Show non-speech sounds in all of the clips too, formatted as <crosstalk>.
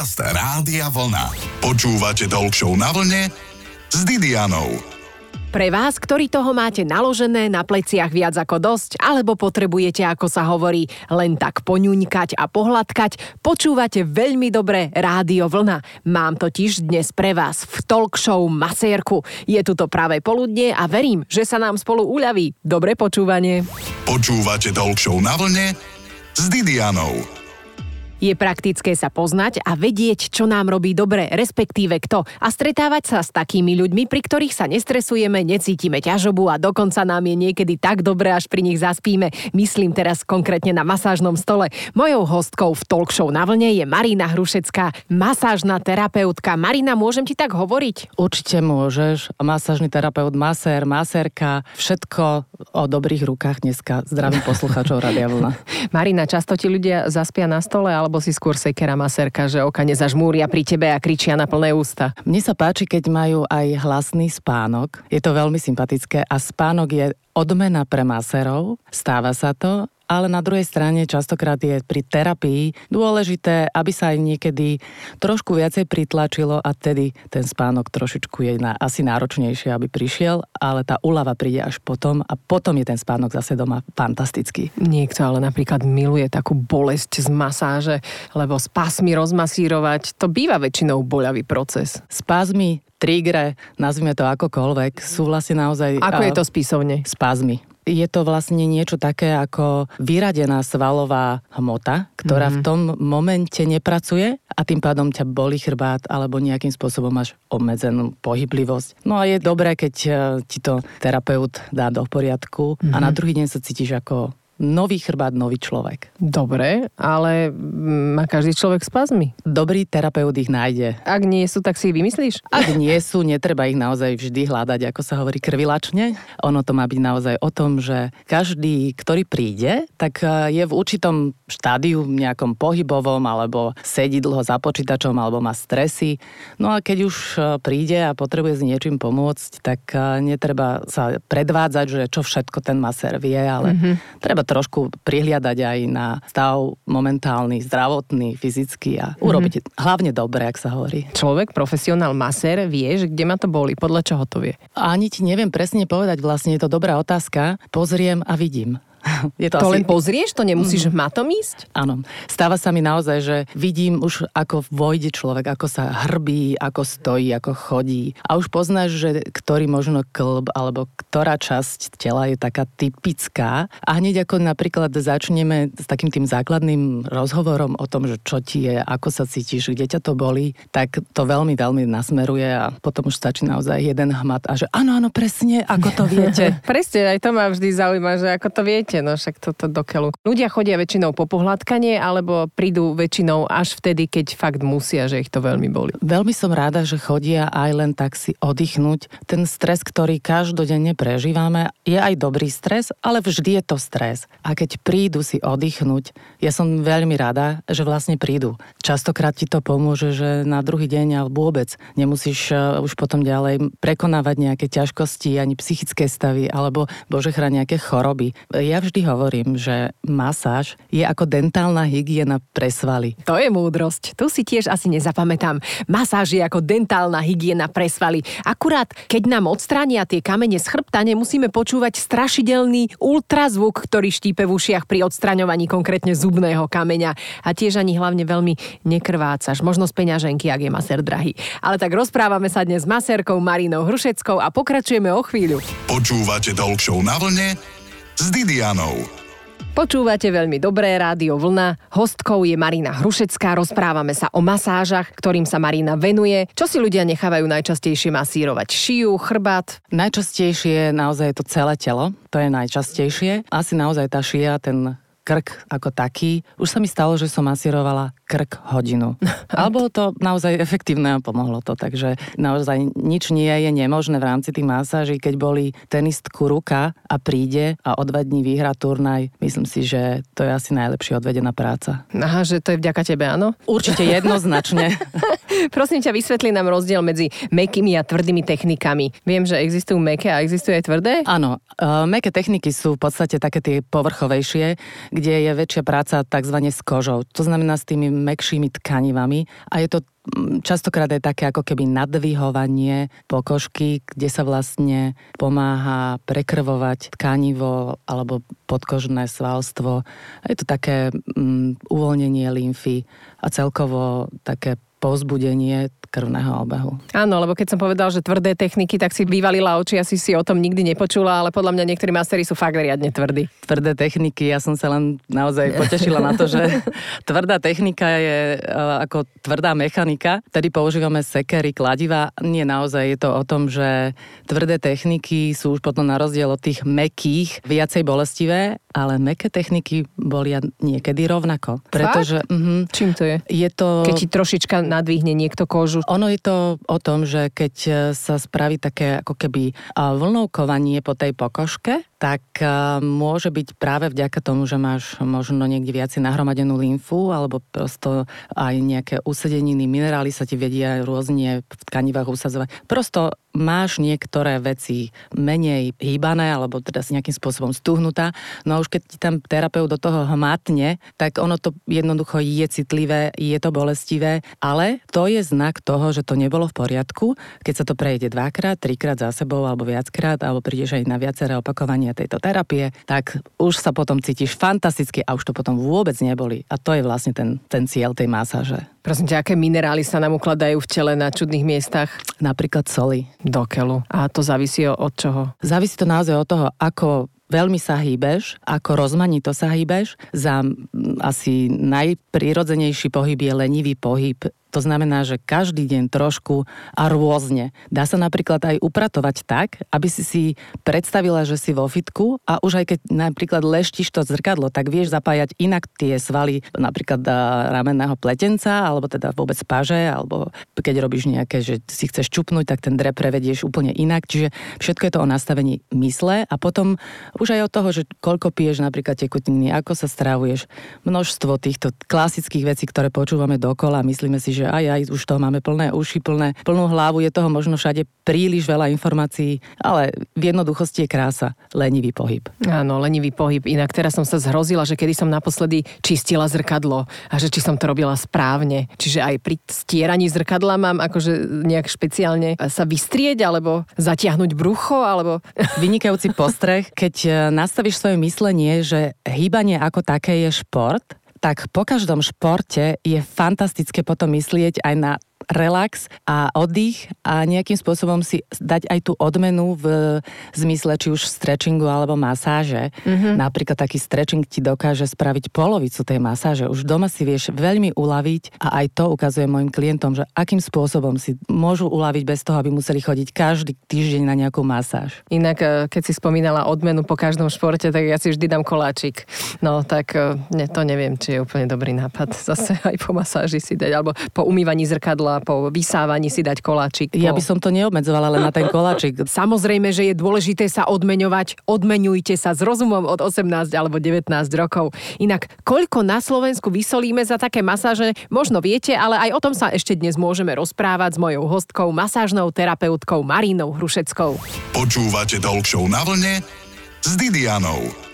Podcast Rádia Vlna. Počúvate Talk na vlne s Didianou. Pre vás, ktorí toho máte naložené na pleciach viac ako dosť, alebo potrebujete, ako sa hovorí, len tak poňuňkať a pohľadkať, počúvate veľmi dobré Rádio Vlna. Mám totiž dnes pre vás v talk show masérku. Je tu to práve poludne a verím, že sa nám spolu uľaví. Dobré počúvanie. Počúvate Talk na vlne s Didianou. Je praktické sa poznať a vedieť, čo nám robí dobre, respektíve kto. A stretávať sa s takými ľuďmi, pri ktorých sa nestresujeme, necítime ťažobu a dokonca nám je niekedy tak dobre, až pri nich zaspíme. Myslím teraz konkrétne na masážnom stole. Mojou hostkou v talk show na vlne je Marina Hrušecká, masážna terapeutka. Marina, môžem ti tak hovoriť? Určite môžeš. Masážny terapeut, masér, masérka, všetko o dobrých rukách dneska. Zdravím poslucháčov Radia Vlna. <laughs> Marina, často ti ľudia zaspia na stole, ale alebo si skôr sekera maserka, že oka nezažmúria pri tebe a kričia na plné ústa? Mne sa páči, keď majú aj hlasný spánok. Je to veľmi sympatické a spánok je odmena pre maserov. Stáva sa to ale na druhej strane častokrát je pri terapii dôležité, aby sa aj niekedy trošku viacej pritlačilo a tedy ten spánok trošičku je na, asi náročnejšie, aby prišiel, ale tá úlava príde až potom a potom je ten spánok zase doma fantastický. Niekto ale napríklad miluje takú bolesť z masáže, lebo spásmi rozmasírovať, to býva väčšinou boľavý proces. Spázmy trigre, nazvime to akokoľvek, sú vlastne naozaj... Ako je to spisovne? Spázmy. Je to vlastne niečo také ako vyradená svalová hmota, ktorá mm-hmm. v tom momente nepracuje a tým pádom ťa bolí chrbát alebo nejakým spôsobom máš obmedzenú pohyblivosť. No a je dobré, keď eh, ti to terapeut dá do poriadku mm-hmm. a na mhm. druhý deň sa cítiš ako nový chrbát, nový človek. Dobre, ale má každý človek spazmy? Dobrý terapeut ich nájde. Ak nie sú, tak si ich vymyslíš? Ak nie sú, netreba ich naozaj vždy hľadať, ako sa hovorí, krvilačne. Ono to má byť naozaj o tom, že každý, ktorý príde, tak e, je v určitom štádiu nejakom pohybovom, alebo sedí dlho za počítačom, alebo má stresy. No a keď už e, príde a potrebuje s niečím pomôcť, tak e, netreba sa predvádzať, že čo všetko ten masér vie, ale mm-hmm. treba trošku prihliadať aj na stav momentálny, zdravotný, fyzický a mm-hmm. urobiť hlavne dobre, ak sa hovorí. Človek, profesionál masér, vie, že kde ma to boli, podľa čoho to vie? Ani ti neviem presne povedať, vlastne je to dobrá otázka. Pozriem a vidím. Je to, to asi... len pozrieš, to nemusíš mm. matom ísť? Áno. Stáva sa mi naozaj, že vidím už ako vojde človek, ako sa hrbí, ako stojí, ako chodí. A už poznáš, že ktorý možno klb alebo ktorá časť tela je taká typická. A hneď ako napríklad začneme s takým tým základným rozhovorom o tom, že čo ti je, ako sa cítiš, kde ťa to boli, tak to veľmi, veľmi nasmeruje a potom už stačí naozaj jeden hmat a že áno, áno, presne, ako to viete. <laughs> presne, aj to ma vždy zaujíma, že ako to viete viete, no však toto dokelu. Ľudia chodia väčšinou po pohľadkanie, alebo prídu väčšinou až vtedy, keď fakt musia, že ich to veľmi boli. Veľmi som rada, že chodia aj len tak si oddychnúť. Ten stres, ktorý každodenne prežívame, je aj dobrý stres, ale vždy je to stres. A keď prídu si oddychnúť, ja som veľmi rada, že vlastne prídu. Častokrát ti to pomôže, že na druhý deň alebo vôbec nemusíš uh, už potom ďalej prekonávať nejaké ťažkosti, ani psychické stavy, alebo bože chráň nejaké choroby. Ja vždy hovorím, že masáž je ako dentálna hygiena pre svaly. To je múdrosť. Tu si tiež asi nezapamätám. Masáž je ako dentálna hygiena pre svaly. Akurát, keď nám odstránia tie kamene z chrbta, nemusíme počúvať strašidelný ultrazvuk, ktorý štípe v ušiach pri odstraňovaní konkrétne zubného kameňa. A tiež ani hlavne veľmi nekrvácaš. Možno z peňaženky, ak je masér drahý. Ale tak rozprávame sa dnes s masérkou Marinou Hrušeckou a pokračujeme o chvíľu. Počúvate Talk na vlne s Didianou. Počúvate veľmi dobré rádio Vlna. Hostkou je Marina Hrušecká. Rozprávame sa o masážach, ktorým sa Marina venuje. Čo si ľudia nechávajú najčastejšie masírovať? Šiju, chrbát? Najčastejšie je naozaj to celé telo. To je najčastejšie. Asi naozaj tá šia, ten krk ako taký. Už sa mi stalo, že som masírovala krk hodinu. <laughs> Ale bolo to naozaj efektívne a pomohlo to, takže naozaj nič nie je nemožné v rámci tých masáží, keď boli tenistku ruka a príde a o dva dní vyhrá turnaj. Myslím si, že to je asi najlepšie odvedená práca. Aha, že to je vďaka tebe, áno? Určite jednoznačne. <laughs> Prosím ťa, vysvetli nám rozdiel medzi mekými a tvrdými technikami. Viem, že existujú meké a existujú aj tvrdé? Áno, uh, meké techniky sú v podstate také tie povrchovejšie, kde je väčšia práca tzv. s kožou. To znamená s tými mekšími tkanivami a je to mm, častokrát aj také ako keby nadvihovanie pokožky, kde sa vlastne pomáha prekrvovať tkanivo alebo podkožné svalstvo. Je to také um, uvoľnenie lymfy a celkovo také povzbudenie krvného obehu. Áno, lebo keď som povedal, že tvrdé techniky, tak si vyvalila oči, asi si o tom nikdy nepočula, ale podľa mňa niektorí mastery sú fakt riadne tvrdí. Tvrdé techniky, ja som sa len naozaj potešila na to, že <laughs> tvrdá technika je uh, ako tvrdá mechanika. Tedy používame sekery, kladiva. Nie, naozaj je to o tom, že tvrdé techniky sú už potom na rozdiel od tých mekých viacej bolestivé, ale meké techniky boli niekedy rovnako. Pretože... Uh-huh, Čím to je? Je to... Keď ti trošička nadvihne niekto kožu, ono je to o tom, že keď e, sa spraví také ako keby vlnovkovanie po tej pokožke, tak e, môže byť práve vďaka tomu, že máš možno niekde viacej nahromadenú lymfu alebo prosto aj nejaké usedeniny, minerály sa ti vedia rôzne v tkanivách usadzovať. Prosto máš niektoré veci menej hýbané alebo teda si nejakým spôsobom stuhnutá, no a už keď ti tam terapeut do toho hmatne, tak ono to jednoducho je citlivé, je to bolestivé, ale to je znak toho, že to nebolo v poriadku, keď sa to prejde dvakrát, trikrát za sebou alebo viackrát, alebo prídeš aj na viaceré opakovania tejto terapie, tak už sa potom cítiš fantasticky a už to potom vôbec neboli. A to je vlastne ten, ten cieľ tej masáže. Prosím ťa, aké minerály sa nám ukladajú v tele na čudných miestach? Napríklad soli. Do keľu. A to závisí od čoho? Závisí to naozaj od toho, ako veľmi sa hýbeš, ako rozmanito sa hýbeš. Za asi najprirodzenejší pohyb je lenivý pohyb to znamená, že každý deň trošku a rôzne. Dá sa napríklad aj upratovať tak, aby si si predstavila, že si vo fitku a už aj keď napríklad leštíš to zrkadlo, tak vieš zapájať inak tie svaly napríklad ramenného pletenca alebo teda vôbec paže alebo keď robíš nejaké, že si chceš čupnúť, tak ten drep prevedieš úplne inak. Čiže všetko je to o nastavení mysle a potom už aj od toho, že koľko piješ napríklad tekutiny, ako sa stravuješ, množstvo týchto klasických vecí, ktoré počúvame dokola, myslíme si, že aj, aj už toho máme plné uši, plné, plnú hlavu, je toho možno všade príliš veľa informácií, ale v jednoduchosti je krása, lenivý pohyb. Áno, lenivý pohyb. Inak teraz som sa zhrozila, že kedy som naposledy čistila zrkadlo a že či som to robila správne. Čiže aj pri stieraní zrkadla mám akože nejak špeciálne sa vystrieť alebo zatiahnuť brucho alebo... <laughs> Vynikajúci postreh, keď e, nastavíš svoje myslenie, že hýbanie ako také je šport, tak po každom športe je fantastické potom myslieť aj na relax a oddych a nejakým spôsobom si dať aj tú odmenu v zmysle či už stretchingu alebo masáže. Mm-hmm. Napríklad taký stretching ti dokáže spraviť polovicu tej masáže. Už doma si vieš veľmi uľaviť a aj to ukazuje mojim klientom, že akým spôsobom si môžu uľaviť bez toho, aby museli chodiť každý týždeň na nejakú masáž. Inak, e, keď si spomínala odmenu po každom športe, tak ja si vždy dám koláčik. No tak e, ne, to neviem, či je úplne dobrý nápad zase <laughs> aj po masáži si dať, alebo po umývaní zrkadla, po vysávaní si dať koláčik. Po... Ja by som to neobmedzovala len na ten koláčik. <laughs> Samozrejme, že je dôležité sa odmeňovať. Odmenujte sa s rozumom od 18 alebo 19 rokov. Inak, koľko na Slovensku vysolíme za také masáže, možno viete, ale aj o tom sa ešte dnes môžeme rozprávať s mojou hostkou, masážnou terapeutkou Marínou Hrušeckou. Počúvate Talk na vlne s Didianou.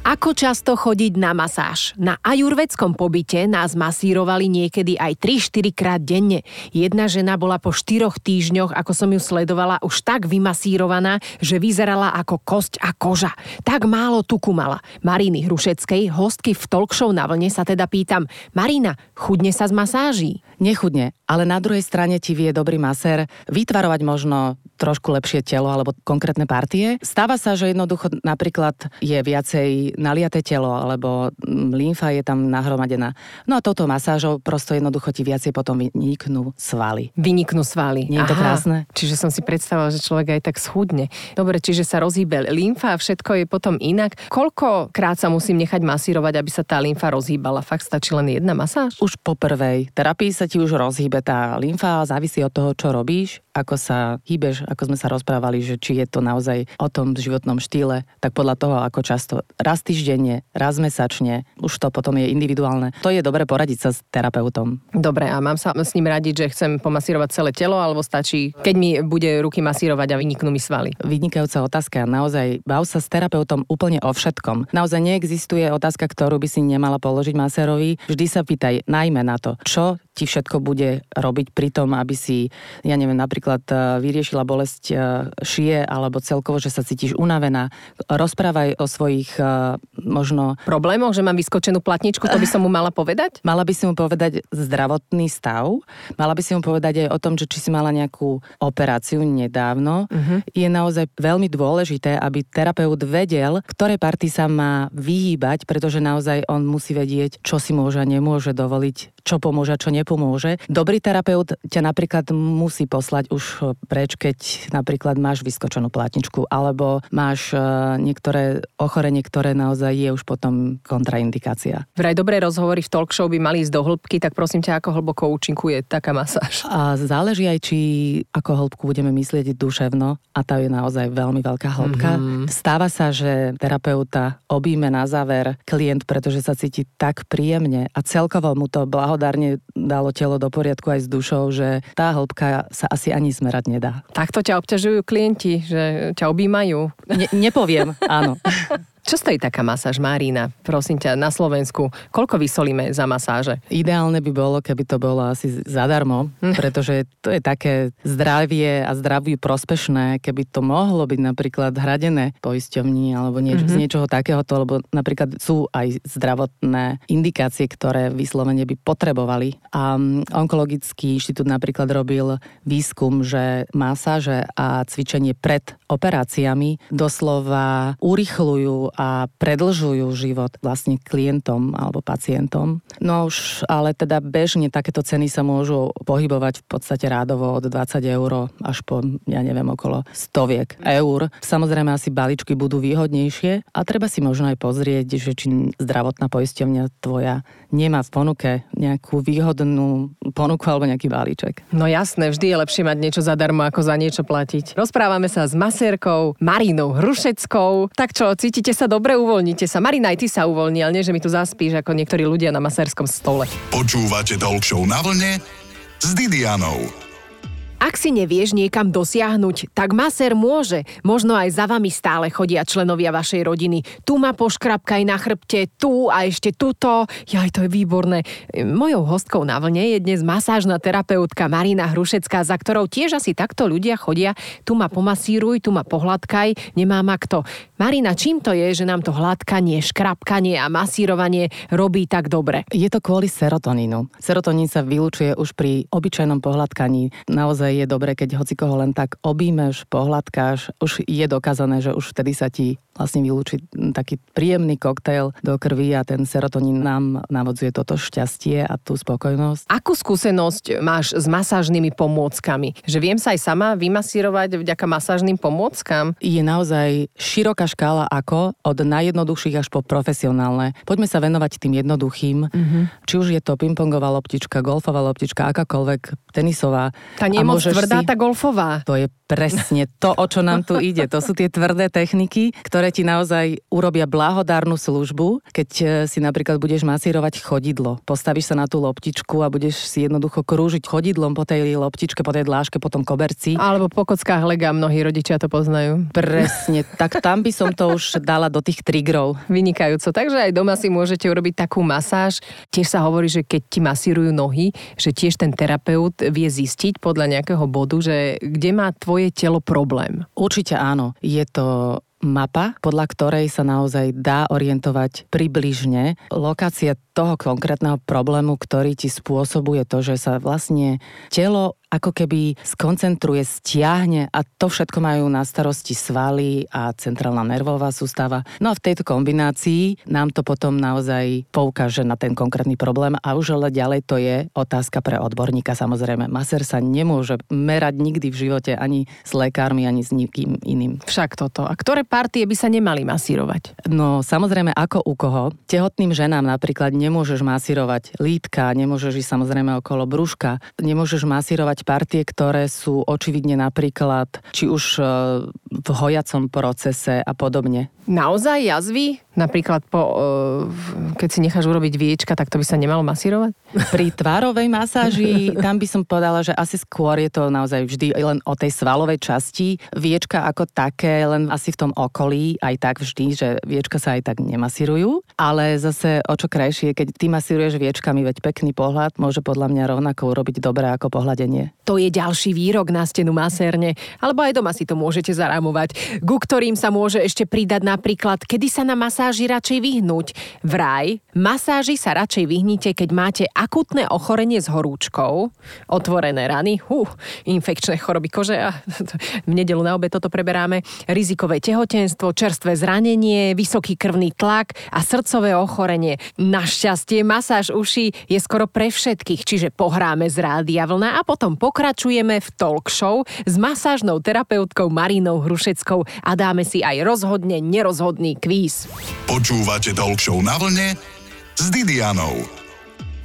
Ako často chodiť na masáž? Na ajurvedskom pobyte nás masírovali niekedy aj 3-4 krát denne. Jedna žena bola po 4 týždňoch, ako som ju sledovala, už tak vymasírovaná, že vyzerala ako kosť a koža. Tak málo tuku mala. Maríny Hrušeckej, hostky v talk show na vlne sa teda pýtam, Marina, chudne sa z masáží? Nechudne, ale na druhej strane ti vie dobrý masér vytvarovať možno trošku lepšie telo alebo konkrétne partie. Stáva sa, že jednoducho napríklad je viacej naliaté telo, alebo lymfa je tam nahromadená. No a touto masážou prosto jednoducho ti viacej potom vyniknú svaly. Vyniknú svaly. Nie je to krásne? Čiže som si predstavovala, že človek aj tak schudne. Dobre, čiže sa rozhýbe lymfa a všetko je potom inak. Koľkokrát sa musím nechať masírovať, aby sa tá lymfa rozhýbala? Fakt stačí len jedna masáž? Už po prvej terapii sa ti už rozhýbe tá lymfa závisí od toho, čo robíš, ako sa hýbeš, ako sme sa rozprávali, že či je to naozaj o tom životnom štýle, tak podľa toho, ako často, raz týždenne, raz mesačne, už to potom je individuálne. To je dobre poradiť sa s terapeutom. Dobre, a mám sa s ním radiť, že chcem pomasírovať celé telo, alebo stačí, keď mi bude ruky masírovať a vyniknú mi svaly? Vynikajúca otázka. Naozaj, bav sa s terapeutom úplne o všetkom. Naozaj neexistuje otázka, ktorú by si nemala položiť masérovi. Vždy sa pýtaj najmä na to, čo ti všetko bude robiť pri tom, aby si, ja neviem, napríklad e, vyriešila bolesť e, šie alebo celkovo, že sa cítiš unavená. Rozprávaj o svojich e, možno... Problémoch, že mám vyskočenú platničku, to by som mu mala povedať? <laughs> Mala by si mu povedať zdravotný stav, mala by si mu povedať aj o tom, že či si mala nejakú operáciu nedávno. Uh-huh. Je naozaj veľmi dôležité, aby terapeut vedel, ktoré party sa má vyhýbať, pretože naozaj on musí vedieť, čo si môže a nemôže dovoliť, čo pomôže a čo nepomôže nepomôže. Dobrý terapeut ťa napríklad musí poslať už preč, keď napríklad máš vyskočenú platničku alebo máš e, niektoré ochorenie, ktoré naozaj je už potom kontraindikácia. Vraj dobré rozhovory v talk show by mali ísť do hĺbky, tak prosím ťa, ako hlboko účinkuje taká masáž? A záleží aj, či ako hĺbku budeme myslieť duševno a tá je naozaj veľmi veľká hĺbka. Mm-hmm. Stáva sa, že terapeuta obíme na záver klient, pretože sa cíti tak príjemne a celkovo mu to blahodárne dá dalo telo do poriadku aj s dušou, že tá hĺbka sa asi ani zmerať nedá. Takto ťa obťažujú klienti, že ťa objímajú? Ne, nepoviem, áno. <laughs> Čo stojí taká masáž Marína? Prosím ťa, na Slovensku. Koľko vysolíme za masáže? Ideálne by bolo, keby to bolo asi zadarmo, hm. pretože to je také zdravie a zdraviu prospešné, keby to mohlo byť napríklad hradené poisťovní alebo nieč- mm-hmm. z niečoho takéhoto, lebo napríklad sú aj zdravotné indikácie, ktoré vyslovene by potrebovali. A mm, Onkologický inštitút napríklad robil výskum, že masáže a cvičenie pred operáciami doslova urychľujú a predlžujú život vlastne klientom alebo pacientom. No už ale teda bežne takéto ceny sa môžu pohybovať v podstate rádovo od 20 eur až po, ja neviem, okolo stoviek eur. Samozrejme asi balíčky budú výhodnejšie a treba si možno aj pozrieť, že či zdravotná poisťovňa tvoja nemá v ponuke nejakú výhodnú ponuku alebo nejaký balíček. No jasné, vždy je lepšie mať niečo zadarmo, ako za niečo platiť. Rozprávame sa s masérkou Marínou Hrušeckou. Tak čo, cítite sa dobre, uvoľnite sa. Marina, aj ty sa uvoľni, ale nie, že mi tu zaspíš ako niektorí ľudia na masérskom stole. Počúvate Talk na vlne s Didianou. Ak si nevieš niekam dosiahnuť, tak masér môže. Možno aj za vami stále chodia členovia vašej rodiny. Tu ma poškrapkaj na chrbte, tu a ešte tuto. Jaj, to je výborné. Mojou hostkou na vlne je dnes masážna terapeutka Marina Hrušecká, za ktorou tiež asi takto ľudia chodia. Tu ma pomasíruj, tu ma pohľadkaj, nemá ma kto. Marina, čím to je, že nám to hladkanie, škrapkanie a masírovanie robí tak dobre? Je to kvôli serotonínu. Serotonín sa vylučuje už pri obyčajnom pohľadkaní. Naozaj je dobré, keď hoci koho len tak obímeš, pohľadkáš, už je dokázané, že už vtedy sa ti vlastne vylúči taký príjemný koktail do krvi a ten serotonín nám navodzuje toto šťastie a tú spokojnosť. Akú skúsenosť máš s masážnymi pomôckami? Že viem sa aj sama vymasírovať vďaka masážnym pomôckam? Je naozaj široká škála ako od najjednoduchších až po profesionálne. Poďme sa venovať tým jednoduchým. Mm-hmm. Či už je to pingpongová loptička, golfová loptička, akákoľvek, tenisová. Tá nie je moc tvrdá si... tá golfová. To je presne to, o čo nám tu ide. To sú tie tvrdé techniky, ktoré ti naozaj urobia blahodárnu službu, keď e, si napríklad budeš masírovať chodidlo. Postavíš sa na tú loptičku a budeš si jednoducho krúžiť chodidlom po tej loptičke, po tej dláške, po tom koberci. Alebo po kockách lega, mnohí rodičia to poznajú. Presne, tak tam by som to už dala do tých trigrov. Vynikajúco. Takže aj doma si môžete urobiť takú masáž. Tiež sa hovorí, že keď ti masírujú nohy, že tiež ten terapeut vie zistiť podľa nejakého bodu, že kde má tvoj tvoje telo problém? Určite áno. Je to mapa, podľa ktorej sa naozaj dá orientovať približne lokácia toho konkrétneho problému, ktorý ti spôsobuje to, že sa vlastne telo ako keby skoncentruje, stiahne a to všetko majú na starosti svaly a centrálna nervová sústava. No a v tejto kombinácii nám to potom naozaj poukáže na ten konkrétny problém a už ale ďalej to je otázka pre odborníka samozrejme. Maser sa nemôže merať nikdy v živote ani s lekármi, ani s nikým iným. Však toto. A ktoré partie by sa nemali masírovať? No samozrejme ako u koho. Tehotným ženám napríklad nemôžeš masírovať lítka, nemôžeš ísť samozrejme okolo brúška, nemôžeš masírovať partie, ktoré sú očividne napríklad či už e, v hojacom procese a podobne. Naozaj jazvy? Napríklad po, e, keď si necháš urobiť viečka, tak to by sa nemalo masírovať? Pri tvárovej masáži, tam by som povedala, že asi skôr je to naozaj vždy len o tej svalovej časti. Viečka ako také, len asi v tom okolí, aj tak vždy, že viečka sa aj tak nemasírujú. Ale zase o čo krajšie, keď ty masíruješ viečkami, veď pekný pohľad môže podľa mňa rovnako urobiť dobré ako pohľadenie. To je ďalší výrok na stenu masérne, alebo aj doma si to môžete zarámovať, ku ktorým sa môže ešte pridať napríklad, kedy sa na masáži radšej vyhnúť. Vraj, masáži sa radšej vyhnite, keď máte akutné ochorenie s horúčkou, otvorené rany, uh, infekčné choroby kože a <laughs> v nedelu na obe toto preberáme, rizikové tehotenstvo, čerstvé zranenie, vysoký krvný tlak a srdcové ochorenie. Našťastie masáž uší je skoro pre všetkých, čiže pohráme z rádia vlna a potom pokračujeme v talk show s masážnou terapeutkou Marínou Hrušeckou a dáme si aj rozhodne nerozhodný kvíz. Počúvate talk show na vlne s Didianou.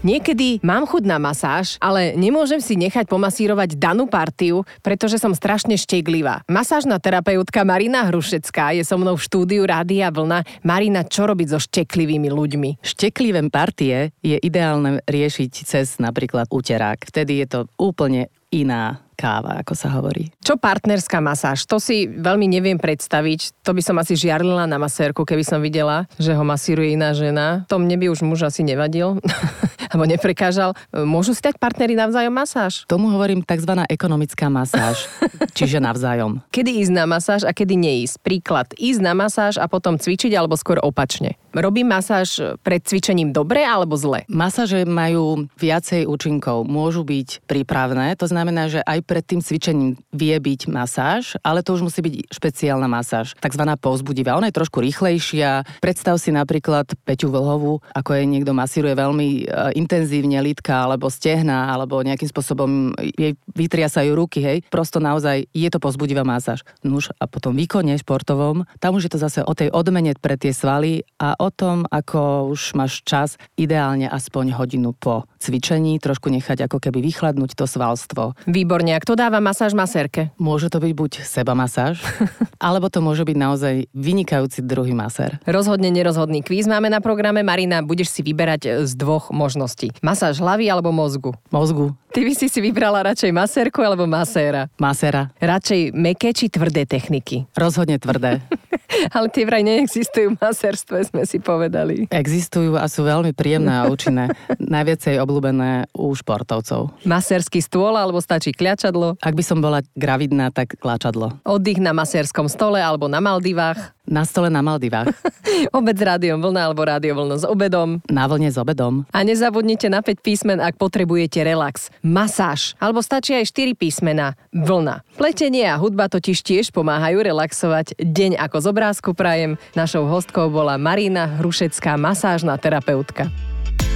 Niekedy mám chuť na masáž, ale nemôžem si nechať pomasírovať danú partiu, pretože som strašne šteglivá. Masážna terapeutka Marina Hrušecká je so mnou v štúdiu Rádia Vlna. Marina, čo robiť so šteklivými ľuďmi? Šteklivé partie je ideálne riešiť cez napríklad úterák. Vtedy je to úplne iná káva, ako sa hovorí. Čo partnerská masáž? To si veľmi neviem predstaviť. To by som asi žiarlila na masérku, keby som videla, že ho masíruje iná žena. To mne by už muž asi nevadil, <laughs> alebo neprekážal. Môžu si dať partnery navzájom masáž? Tomu hovorím tzv. ekonomická masáž, <laughs> čiže navzájom. Kedy ísť na masáž a kedy neísť? Príklad, ísť na masáž a potom cvičiť alebo skôr opačne. Robí masáž pred cvičením dobre alebo zle? Masáže majú viacej účinkov. Môžu byť prípravné, to znamená, že aj pred tým cvičením vie byť masáž, ale to už musí byť špeciálna masáž, takzvaná povzbudivá. Ona je trošku rýchlejšia. Predstav si napríklad Peťu Vlhovú, ako jej niekto masíruje veľmi e, intenzívne lítka alebo stehna, alebo nejakým spôsobom jej vytriasajú ruky, hej. Prosto naozaj je to povzbudivá masáž. Nuž a potom výkone športovom, tam už je to zase o tej odmene pre tie svaly a o tom, ako už máš čas, ideálne aspoň hodinu po cvičení, trošku nechať ako keby vychladnúť to svalstvo. Výborne, a kto dáva masáž masérke? Môže to byť buď seba masáž, <laughs> alebo to môže byť naozaj vynikajúci druhý masér. Rozhodne nerozhodný kvíz máme na programe. Marina, budeš si vyberať z dvoch možností. Masáž hlavy alebo mozgu? Mozgu. Ty by si si vybrala radšej masérku alebo maséra? Maséra. Radšej meké či tvrdé techniky? Rozhodne tvrdé. <laughs> Ale tie vraj neexistujú v masérstve, sme si povedali. Existujú a sú veľmi príjemné a účinné. <laughs> Najviacej obľúbené u športovcov. Masérsky stôl alebo stačí kľačadlo? Ak by som bola gravidná, tak kľačadlo. Oddych na masérskom stole alebo na Maldivách? Na stole na Maldivách. <laughs> Obed s rádiom vlna alebo rádio vlna s obedom. Na vlne s obedom. A nezabudnite na 5 písmen, ak potrebujete relax. Masáž. Alebo stačí aj 4 písmena. Vlna. Pletenie a hudba totiž tiež pomáhajú relaxovať. Deň ako z obrázku prajem. Našou hostkou bola Marina Hrušecká, masážna terapeutka.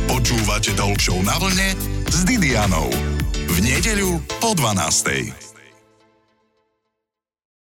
Počúvate Talk na vlne s Didianou. Nedeľu po 12.